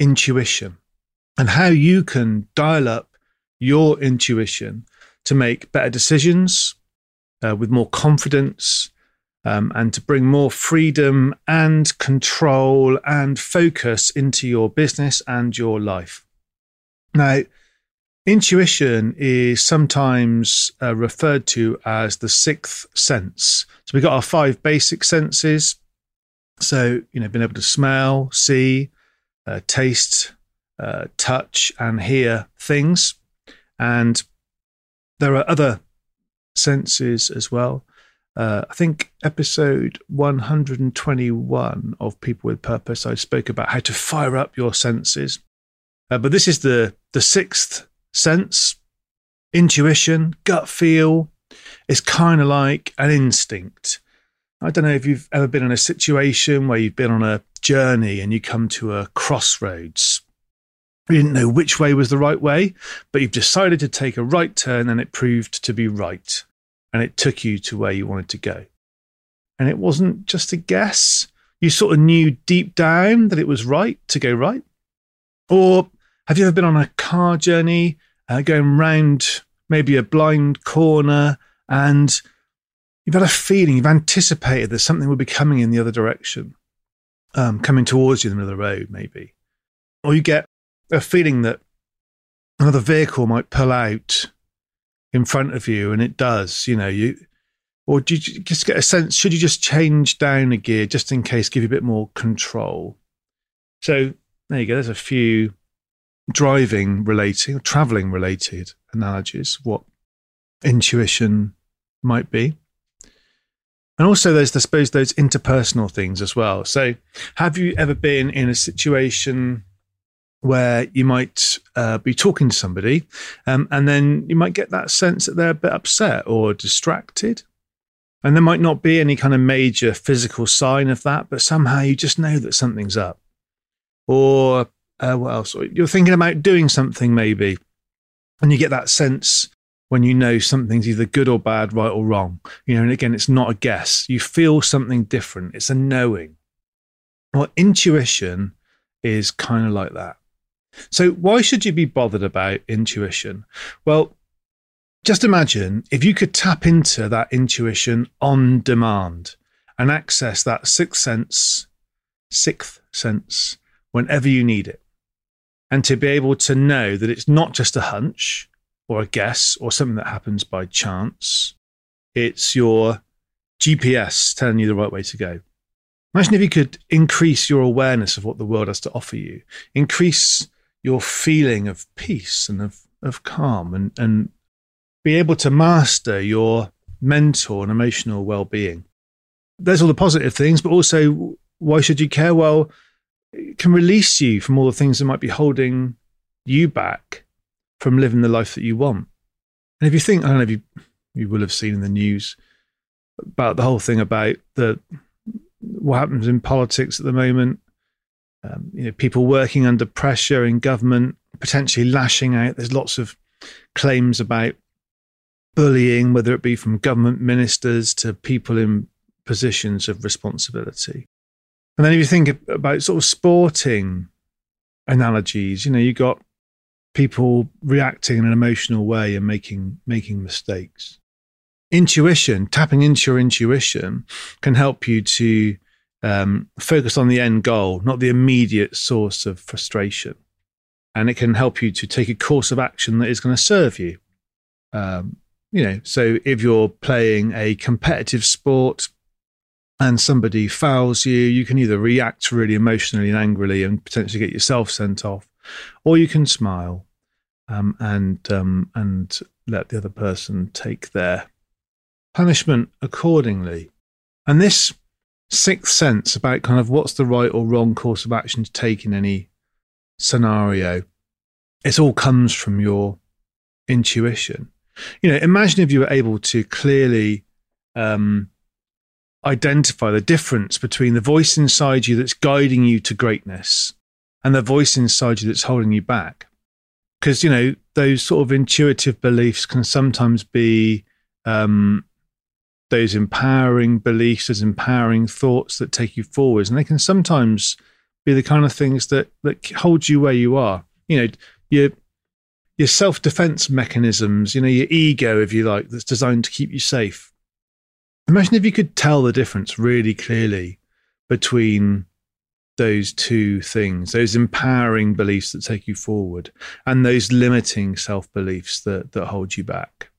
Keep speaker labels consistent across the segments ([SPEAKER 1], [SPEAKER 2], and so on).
[SPEAKER 1] intuition and how you can dial up your intuition to make better decisions uh, with more confidence um, and to bring more freedom and control and focus into your business and your life. Now, intuition is sometimes uh, referred to as the sixth sense. So we've got our five basic senses. So, you know, being able to smell, see, uh, taste, uh, touch, and hear things. And there are other senses as well. Uh, I think episode 121 of People with Purpose, I spoke about how to fire up your senses. Uh, but this is the, the sixth sense intuition, gut feel. It's kind of like an instinct. I don't know if you've ever been in a situation where you've been on a journey and you come to a crossroads. You didn't know which way was the right way, but you've decided to take a right turn and it proved to be right. And it took you to where you wanted to go. And it wasn't just a guess. You sort of knew deep down that it was right to go right. Or have you ever been on a car journey, uh, going round maybe a blind corner and you've had a feeling, you've anticipated that something will be coming in the other direction, um, coming towards you in the middle of the road, maybe. Or you get a feeling that another vehicle might pull out in front of you, and it does, you know, you. Or do you just get a sense? Should you just change down a gear just in case, give you a bit more control? So there you go. There's a few driving relating or traveling related analogies. What intuition might be. And also, there's, I suppose, those interpersonal things as well. So, have you ever been in a situation where you might uh, be talking to somebody um, and then you might get that sense that they're a bit upset or distracted? And there might not be any kind of major physical sign of that, but somehow you just know that something's up. Or uh, what else? You're thinking about doing something maybe, and you get that sense when you know something's either good or bad, right or wrong. You know, and again, it's not a guess. You feel something different. It's a knowing. Well, intuition is kind of like that. So, why should you be bothered about intuition? Well, just imagine if you could tap into that intuition on demand and access that sixth sense, sixth sense, whenever you need it. And to be able to know that it's not just a hunch, or a guess or something that happens by chance. It's your GPS telling you the right way to go. Imagine if you could increase your awareness of what the world has to offer you, increase your feeling of peace and of, of calm, and, and be able to master your mental and emotional well being. There's all the positive things, but also, why should you care? Well, it can release you from all the things that might be holding you back from living the life that you want. And if you think, I don't know if you you will have seen in the news about the whole thing about the what happens in politics at the moment. Um, you know, people working under pressure in government, potentially lashing out. There's lots of claims about bullying, whether it be from government ministers to people in positions of responsibility. And then if you think about sort of sporting analogies, you know, you got people reacting in an emotional way and making making mistakes. Intuition, tapping into your intuition, can help you to um, focus on the end goal, not the immediate source of frustration, and it can help you to take a course of action that is going to serve you. Um, you know, so if you're playing a competitive sport and somebody fouls you, you can either react really emotionally and angrily and potentially get yourself sent off, or you can smile um, and um, and let the other person take their punishment accordingly. And this sixth sense about kind of what's the right or wrong course of action to take in any scenario, it all comes from your intuition. You know, imagine if you were able to clearly um, identify the difference between the voice inside you that's guiding you to greatness and the voice inside you that's holding you back. Because, you know, those sort of intuitive beliefs can sometimes be um, those empowering beliefs, those empowering thoughts that take you forwards. And they can sometimes be the kind of things that, that hold you where you are. You know, your, your self defense mechanisms, you know, your ego, if you like, that's designed to keep you safe. Imagine if you could tell the difference really clearly between those two things, those empowering beliefs that take you forward and those limiting self beliefs that, that hold you back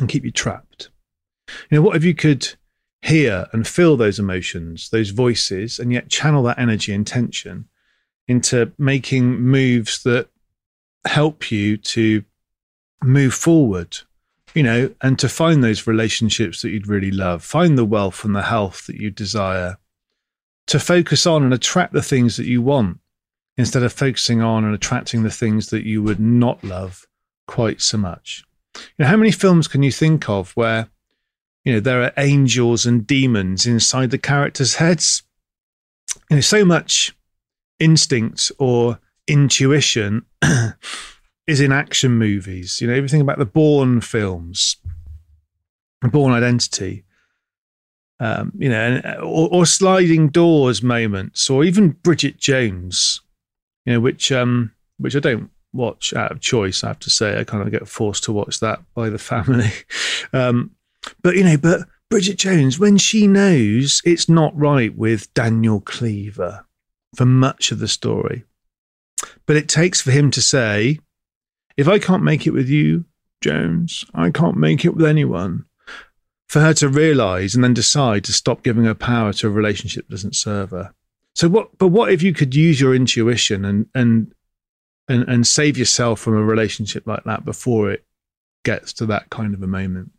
[SPEAKER 1] and keep you trapped. You know, what if you could hear and feel those emotions, those voices, and yet channel that energy and tension into making moves that help you to move forward, you know, and to find those relationships that you'd really love, find the wealth and the health that you desire, to focus on and attract the things that you want instead of focusing on and attracting the things that you would not love quite so much. You know, how many films can you think of where, you know, there are angels and demons inside the characters' heads? You know, so much instinct or intuition is in action movies. You know, everything about the Bourne films, Bourne Identity, um, you know, or, or, sliding doors moments, or even Bridget Jones, you know, which um, which I don't watch out of choice. I have to say, I kind of get forced to watch that by the family. um, but you know, but Bridget Jones, when she knows it's not right with Daniel Cleaver for much of the story, but it takes for him to say, if I can't make it with you, Jones, I can't make it with anyone. For her to realize and then decide to stop giving her power to a relationship that doesn't serve her. So what but what if you could use your intuition and and and, and save yourself from a relationship like that before it gets to that kind of a moment?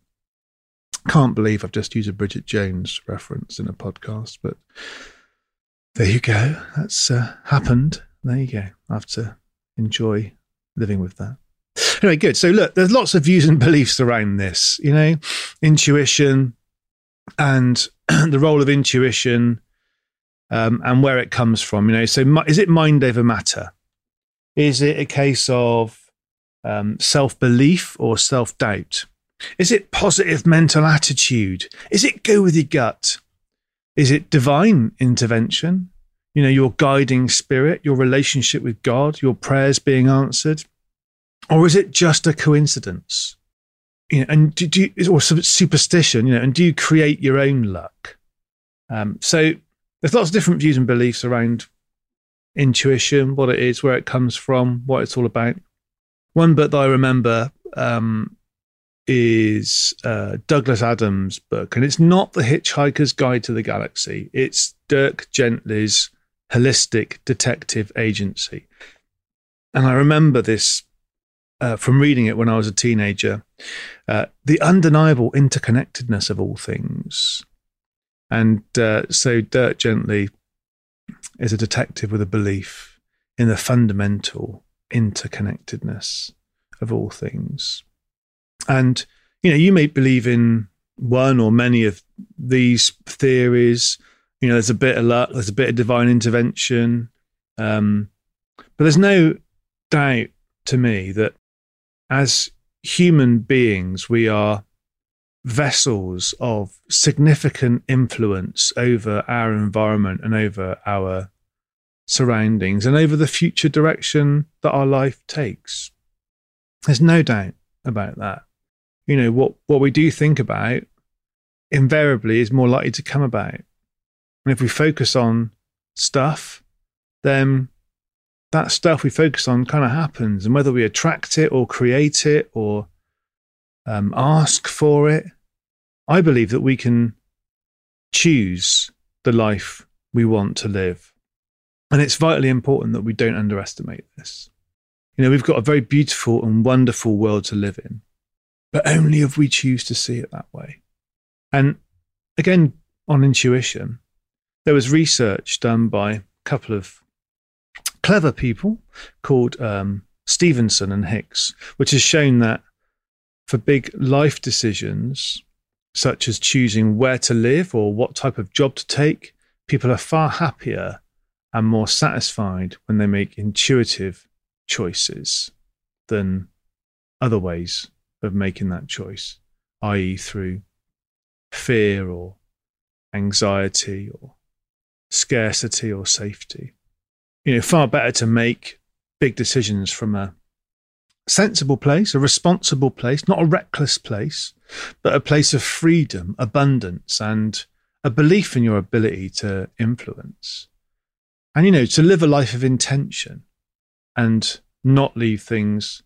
[SPEAKER 1] Can't believe I've just used a Bridget Jones reference in a podcast, but there you go. That's uh, happened. There you go. I have to enjoy living with that. Anyway, good. So look, there's lots of views and beliefs around this, you know, intuition and the role of intuition um, and where it comes from, you know. So is it mind over matter? Is it a case of um, self belief or self doubt? Is it positive mental attitude? Is it go with your gut? Is it divine intervention? You know, your guiding spirit, your relationship with God, your prayers being answered? or is it just a coincidence? You know, and do, do you, or superstition? You know, and do you create your own luck? Um, so there's lots of different views and beliefs around intuition, what it is, where it comes from, what it's all about. One book that I remember um, is uh, Douglas Adams' book, and it's not The Hitchhiker's Guide to the Galaxy. It's Dirk Gently's Holistic Detective Agency. And I remember this uh, from reading it when I was a teenager, uh, the undeniable interconnectedness of all things. And uh, so Dirk Gently is a detective with a belief in the fundamental interconnectedness of all things. And, you know, you may believe in one or many of these theories. You know, there's a bit of luck, there's a bit of divine intervention. Um, but there's no doubt to me that as human beings, we are vessels of significant influence over our environment and over our surroundings and over the future direction that our life takes. There's no doubt about that. You know, what, what we do think about invariably is more likely to come about. And if we focus on stuff, then that stuff we focus on kind of happens. And whether we attract it or create it or um, ask for it, I believe that we can choose the life we want to live. And it's vitally important that we don't underestimate this. You know, we've got a very beautiful and wonderful world to live in, but only if we choose to see it that way. And again, on intuition, there was research done by a couple of clever people called um, Stevenson and Hicks, which has shown that for big life decisions, such as choosing where to live or what type of job to take, people are far happier and more satisfied when they make intuitive choices than other ways of making that choice, i.e., through fear or anxiety or scarcity or safety. You know, far better to make big decisions from a sensible place, a responsible place, not a reckless place, but a place of freedom, abundance, and a belief in your ability to influence. And, you know, to live a life of intention and not leave things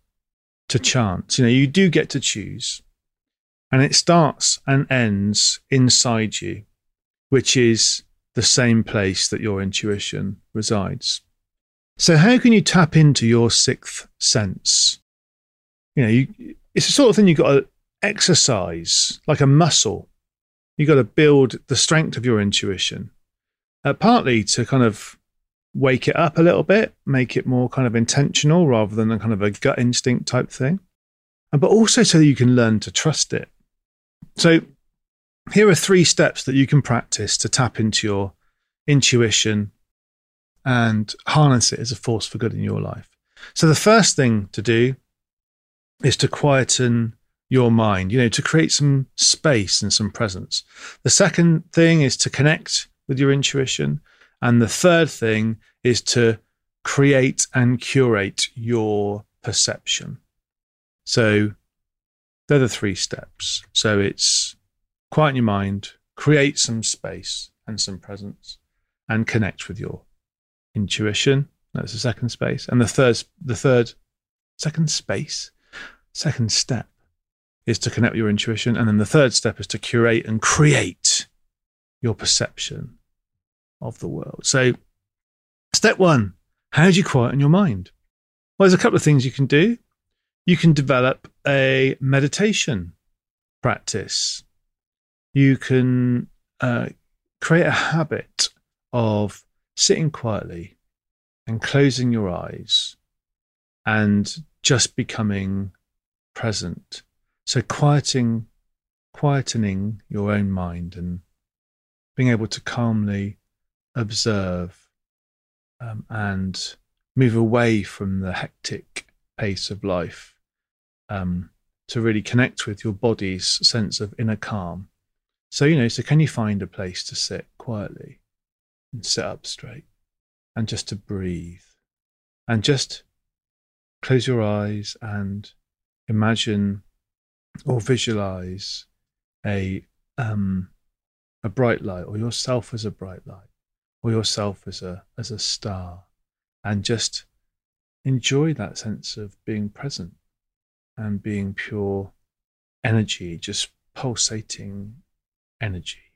[SPEAKER 1] to chance. You know, you do get to choose. And it starts and ends inside you, which is the same place that your intuition resides. So, how can you tap into your sixth sense? You know, you, it's the sort of thing you've got to exercise like a muscle. You've got to build the strength of your intuition, uh, partly to kind of wake it up a little bit, make it more kind of intentional rather than a kind of a gut instinct type thing, but also so that you can learn to trust it. So, here are three steps that you can practice to tap into your intuition and harness it as a force for good in your life. So, the first thing to do is to quieten your mind, you know, to create some space and some presence. The second thing is to connect with your intuition. And the third thing is to create and curate your perception. So they're the three steps. So it's quiet your mind, create some space and some presence, and connect with your intuition. That's the second space. And the third, the third, second space, second step is to connect your intuition. And then the third step is to curate and create your perception of the world. So, step one how do you quieten your mind? Well, there's a couple of things you can do. You can develop a meditation practice. You can uh, create a habit of sitting quietly and closing your eyes and just becoming present. So quieting, quietening your own mind and being able to calmly observe um, and move away from the hectic pace of life um, to really connect with your body's sense of inner calm. So, you know, so can you find a place to sit quietly and sit up straight and just to breathe. And just close your eyes and imagine or visualize a um, a bright light or yourself as a bright light or yourself as a as a star and just enjoy that sense of being present and being pure energy just pulsating energy.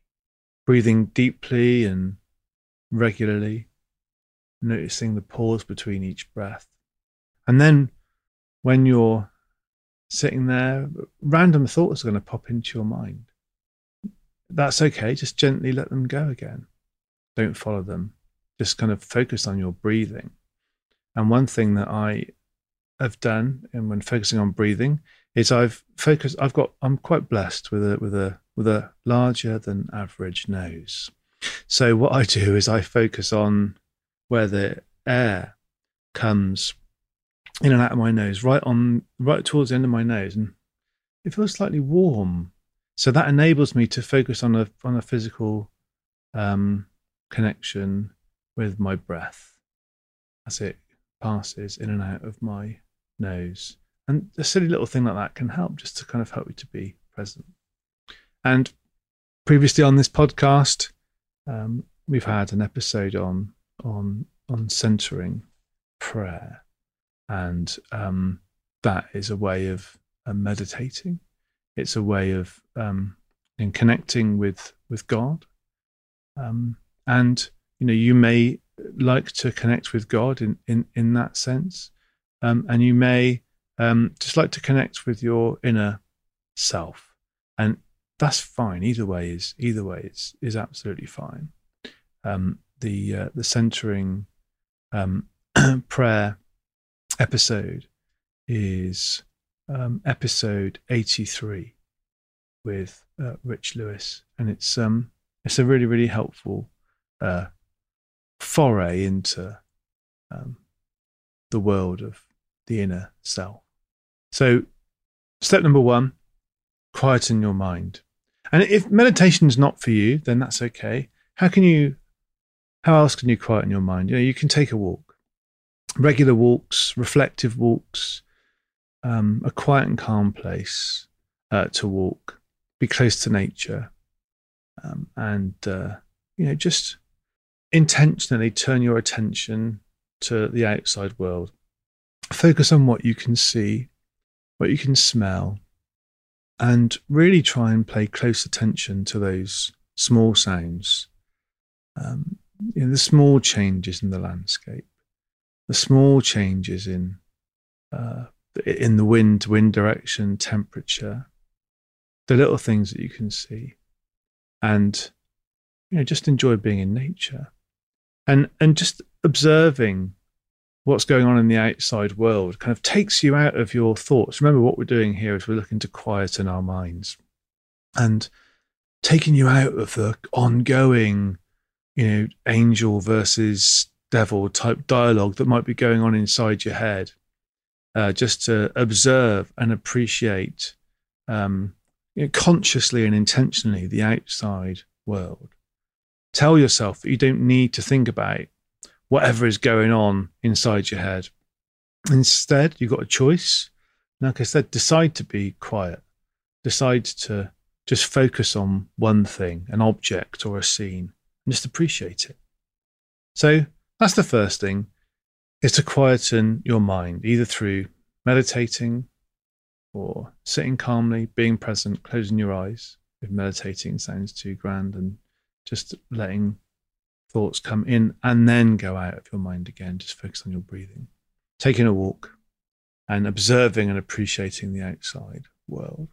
[SPEAKER 1] Breathing deeply and regularly noticing the pause between each breath and then when you're sitting there random thoughts are going to pop into your mind that's okay just gently let them go again don't follow them. Just kind of focus on your breathing. And one thing that I have done, and when focusing on breathing, is I've focused. I've got. I'm quite blessed with a with a with a larger than average nose. So what I do is I focus on where the air comes in and out of my nose, right on right towards the end of my nose, and it feels slightly warm. So that enables me to focus on a on a physical um, connection with my breath as it passes in and out of my nose. And a silly little thing like that can help just to kind of help you to be present. And previously on this podcast, um, we've had an episode on on on centering prayer, and um, that is a way of uh, meditating. It's a way of um, in connecting with with God, um, and you know you may like to connect with God in in in that sense, um, and you may um, just like to connect with your inner self, and that's fine. Either way is either way is is absolutely fine. Um, the uh, the centering um, prayer episode is um, episode 83 with uh, Rich Lewis, and it's um it's a really really helpful uh, foray into um, the world of the inner self. So, step number one: quieten your mind. And if meditation is not for you, then that's okay. How can you? How else can you quieten your mind? You know, you can take a walk, regular walks, reflective walks, um, a quiet and calm place uh, to walk, be close to nature, um, and uh, you know just intentionally turn your attention to the outside world. Focus on what you can see, what you can smell, and really try and pay close attention to those small sounds, um, you know, the small changes in the landscape, the small changes in uh, in the wind, wind direction, temperature, the little things that you can see, and you know, just enjoy being in nature, and and just observing what's going on in the outside world kind of takes you out of your thoughts. Remember, what we're doing here is we're looking to quieten our minds, and taking you out of the ongoing, you know, angel versus devil type dialogue that might be going on inside your head uh, just to observe and appreciate um, you know, consciously and intentionally the outside world. Tell yourself that you don't need to think about whatever is going on inside your head. Instead, you've got a choice. Like I said, decide to be quiet. Decide to just focus on one thing, an object or a scene, and just appreciate it. So that's the first thing is to quieten your mind, either through meditating or sitting calmly, being present, closing your eyes. If meditating sounds too grand, and just letting thoughts come in and then go out of your mind again. Just focus on your breathing. Taking a walk and observing and appreciating the outside world.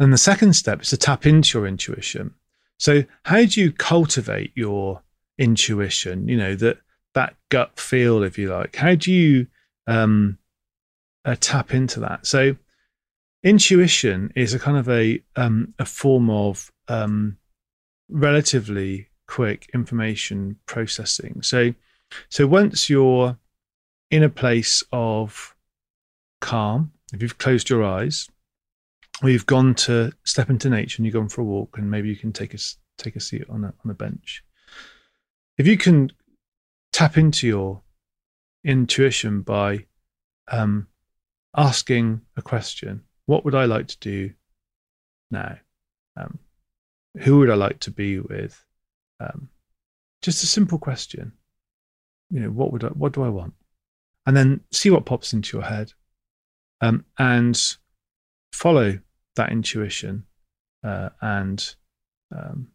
[SPEAKER 1] And the second step is to tap into your intuition. So, how do you cultivate your intuition? You know, that that gut feel, if you like. How do you um, uh, tap into that? So, intuition is a kind of a um, a form of um, relatively quick information processing. So, so once you're in a place of calm, if you've closed your eyes, or you've gone to step into nature and you've gone for a walk, and maybe you can take a take a seat on a on a bench. If you can tap into your intuition by um, asking a question what would I like to do now? Um, who would I like to be with? Um, just a simple question. You know, what would I, what do I want? And then see what pops into your head, um, and follow that intuition, uh, and um,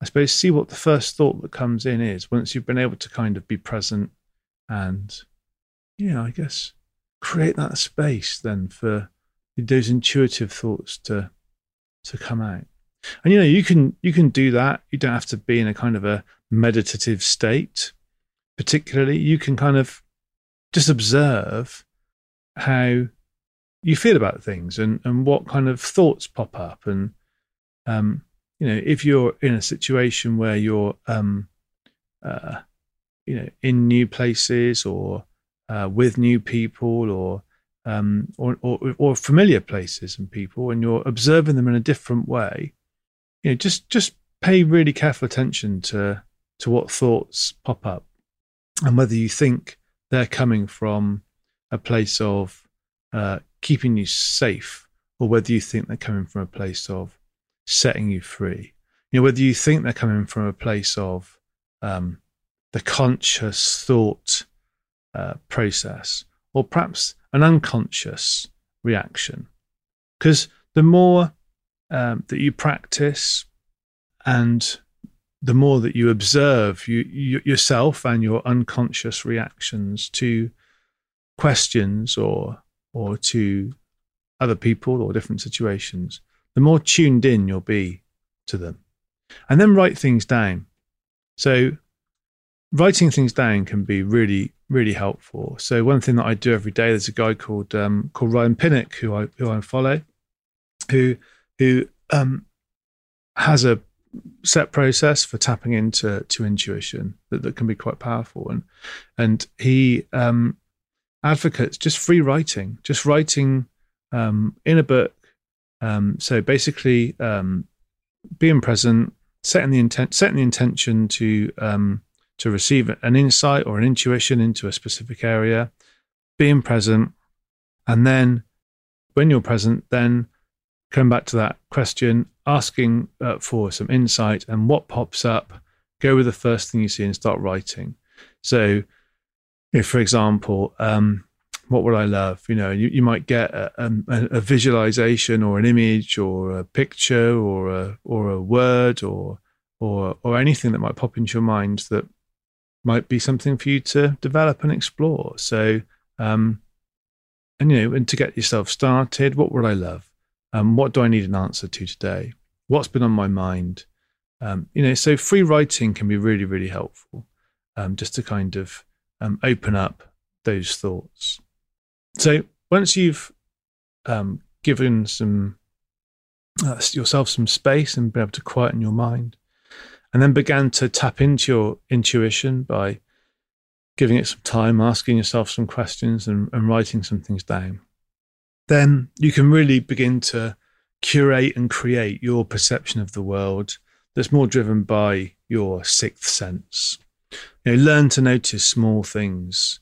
[SPEAKER 1] I suppose see what the first thought that comes in is once you've been able to kind of be present and, you know, I guess create that space then for those intuitive thoughts to to come out. And you know, you can you can do that. You don't have to be in a kind of a meditative state, particularly. You can kind of just observe how you feel about things and, and what kind of thoughts pop up. And um, you know, if you're in a situation where you're um, uh, you know, in new places or uh, with new people or um, or, or, or familiar places and people, and you're observing them in a different way, you know, just just pay really careful attention to to what thoughts pop up, and whether you think they're coming from a place of uh, keeping you safe, or whether you think they're coming from a place of setting you free. You know, whether you think they're coming from a place of um, the conscious thought uh, process, or perhaps an unconscious reaction. Because the more um, that you practice and the more that you observe you, you, yourself and your unconscious reactions to questions or or to other people or different situations, the more tuned in you'll be to them. And then write things down. So writing things down can be really, really helpful. So one thing that I do every day, there's a guy called um, called Ryan Pinnock who I who I follow, who who um, has a set process for tapping into to intuition that, that can be quite powerful. And and he um, advocates just free writing just writing um, in a book. Um, so basically um, being present setting the intent setting the intention to um, to receive an insight or an intuition into a specific area being present and then when you're present then come back to that question, asking uh, for some insight and what pops up, go with the first thing you see and start writing. So, if, for example, um, what would I love? You know, you, you might get a, um, a, a, visualization or an image or a picture or a or a word or or or anything that might pop into your mind that might be something for you to develop and explore. So, um, and you know, and to get yourself started, what would I love? Um, what do I need an answer to today? What's been on my mind? Um, you know, so free writing can be really, really helpful um, just to kind of um, open up those thoughts. So once you've um, given some uh, yourself some space and been able to quieten your mind, and then began to tap into your intuition by giving it some time, asking yourself some questions, and, and writing some things down then you can really begin to curate and create your perception of the world that's more driven by your sixth sense. You know, learn to notice small things.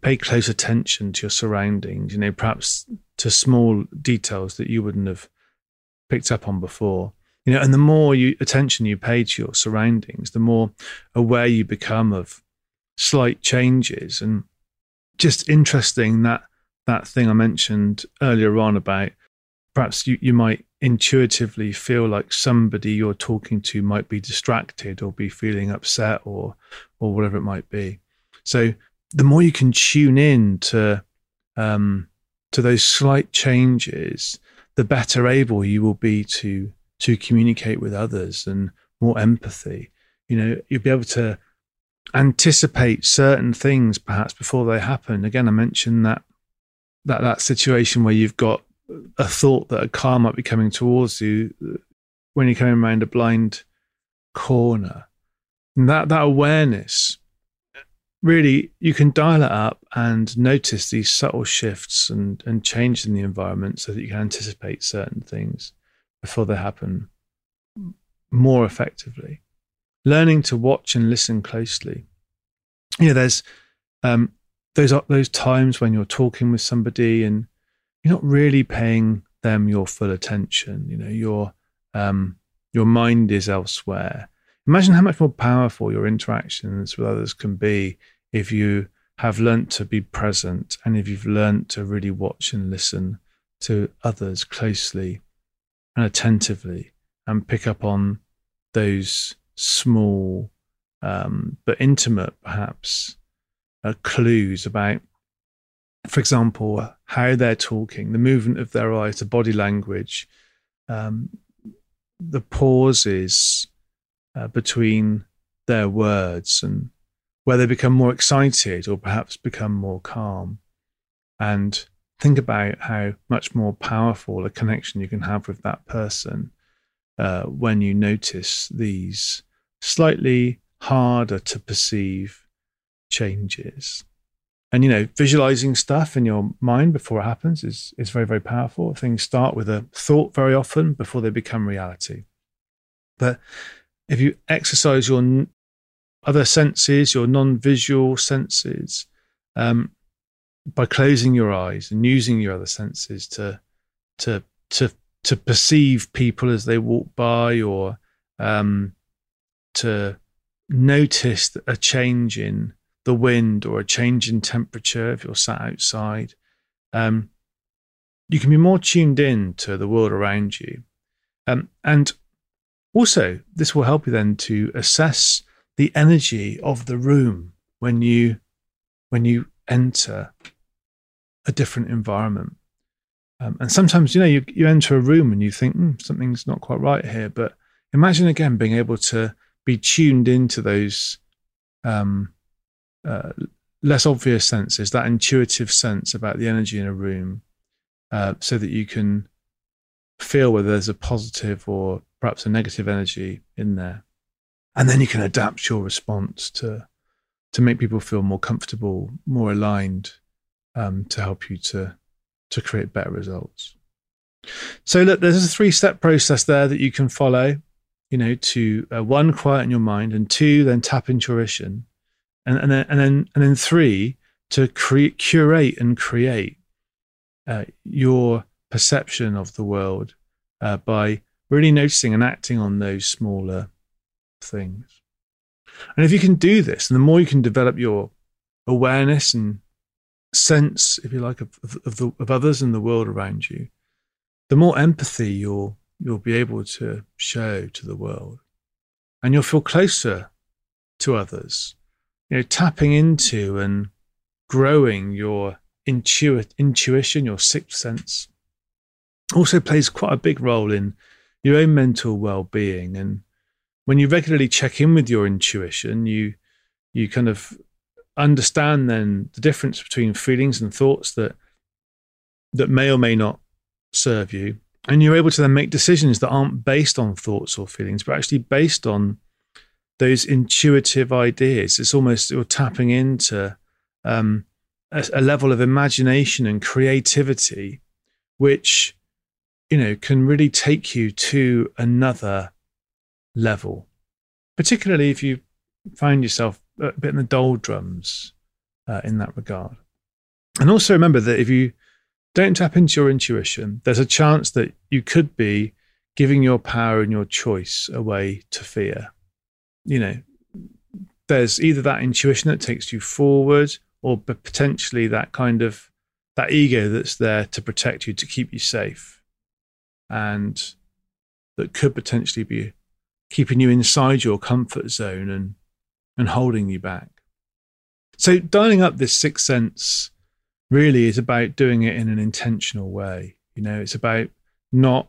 [SPEAKER 1] Pay close attention to your surroundings, you know, perhaps to small details that you wouldn't have picked up on before. You know, and the more you attention you pay to your surroundings, the more aware you become of slight changes and just interesting that that thing I mentioned earlier on about perhaps you, you might intuitively feel like somebody you're talking to might be distracted or be feeling upset or or whatever it might be. So the more you can tune in to um, to those slight changes, the better able you will be to to communicate with others and more empathy. You know, you'll be able to anticipate certain things perhaps before they happen. Again, I mentioned that that that situation where you've got a thought that a car might be coming towards you when you're coming around a blind corner. And that that awareness really you can dial it up and notice these subtle shifts and and changes in the environment so that you can anticipate certain things before they happen more effectively. Learning to watch and listen closely. You know, there's um, those are those times when you're talking with somebody and you're not really paying them your full attention. You know, your um, your mind is elsewhere. Imagine how much more powerful your interactions with others can be if you have learnt to be present and if you've learnt to really watch and listen to others closely and attentively and pick up on those small um, but intimate, perhaps, uh, clues about, for example, how they're talking, the movement of their eyes, the body language, um, the pauses uh, between their words, and where they become more excited or perhaps become more calm. And think about how much more powerful a connection you can have with that person uh, when you notice these slightly harder to perceive changes. And you know, visualizing stuff in your mind before it happens is is very very powerful. Things start with a thought very often before they become reality. But if you exercise your other senses, your non-visual senses, um, by closing your eyes and using your other senses to to to to perceive people as they walk by, or um, to notice a change in the wind or a change in temperature if you're sat outside. Um, you can be more tuned in to the world around you. Um, and also, this will help you then to assess the energy of the room when you when you enter a different environment. Um, and sometimes, you know, you, you enter a room and you think mm, something's not quite right here. But imagine again being able to be tuned into those um, uh, less obvious senses, that intuitive sense about the energy in a room, uh, so that you can feel whether there's a positive or perhaps a negative energy in there. And then you can adapt your response to to make people feel more comfortable, more aligned, um, to help you to to create better results. So look, there's a three step process there that you can follow. You know, to uh, one, quieten your mind, and two, then tap intuition, and and then and then and then three, to create, curate and create uh, your perception of the world uh, by really noticing and acting on those smaller things. And if you can do this, and the more you can develop your awareness and sense, if you like, of, of, of, the, of others and the world around you, the more empathy you'll you'll be able to show to the world, and you'll feel closer to others. You know, tapping into and growing your intuit, intuition, your sixth sense, also plays quite a big role in your own mental well-being. And when you regularly check in with your intuition, you you kind of understand then the difference between feelings and thoughts that that may or may not serve you and you're able to then make decisions that aren't based on thoughts or feelings but actually based on those intuitive ideas. It's almost you're tapping into um, a, a level of imagination and creativity which you know can really take you to another level. Particularly if you find yourself a bit in the doldrums uh, in that regard. And also remember that if you don't tap into your intuition, there's a chance that you could be giving your power and your choice away to fear. You know, there's either that intuition that takes you forward or potentially that kind of that ego that's there to protect you to keep you safe and that could potentially be keeping you inside your comfort zone and and holding you back so dialing up this sixth sense really is about doing it in an intentional way. You know, it's about not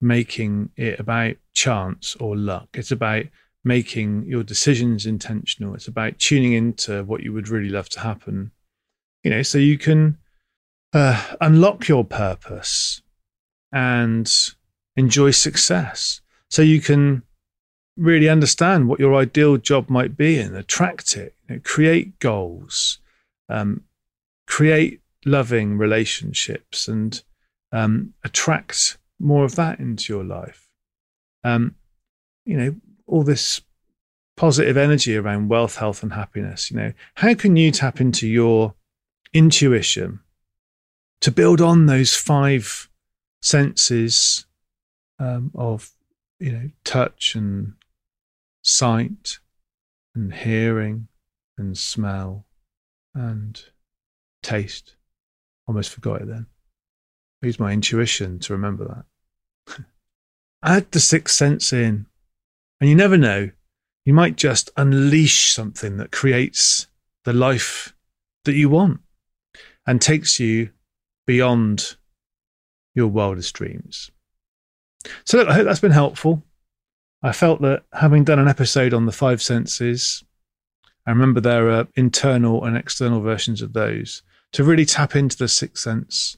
[SPEAKER 1] making it about chance or luck. It's about making your decisions intentional. It's about tuning into what you would really love to happen. You know, so you can uh, unlock your purpose and enjoy success. So you can really understand what your ideal job might be and attract it, you know, create goals, um, create loving relationships and um, attract more of that into your life. Um, you know, all this positive energy around wealth, health, and happiness. You know, how can you tap into your intuition to build on those five senses um, of, you know, touch and sight and hearing and smell and taste. Almost forgot it then. I used my intuition to remember that. Add the sixth sense in, and you never know. You might just unleash something that creates the life that you want and takes you beyond your wildest dreams. So, look, I hope that's been helpful. I felt that having done an episode on the five senses, I remember there are internal and external versions of those to really tap into the sixth sense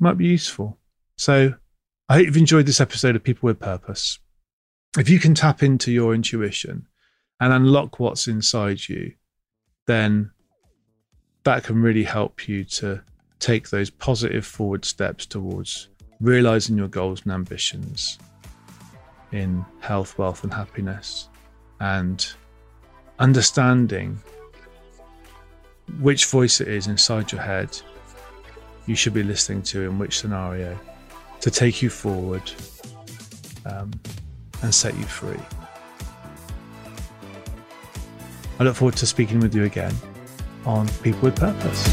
[SPEAKER 1] might be useful. So I hope you've enjoyed this episode of People with Purpose. If you can tap into your intuition and unlock what's inside you, then that can really help you to take those positive forward steps towards realizing your goals and ambitions in health, wealth, and happiness, and understanding which voice it is inside your head you should be listening to in which scenario to take you forward um, and set you free. I look forward to speaking with you again on People with Purpose.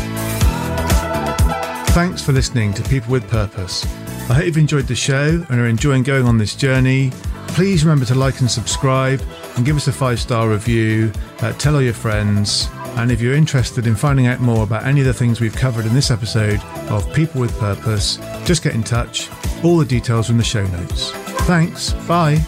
[SPEAKER 1] Thanks for listening to People with Purpose. I hope you've enjoyed the show and are enjoying going on this journey. Please remember to like and subscribe and give us a five star review. Uh, tell all your friends and if you're interested in finding out more about any of the things we've covered in this episode of People with Purpose, just get in touch. All the details are in the show notes. Thanks. Bye.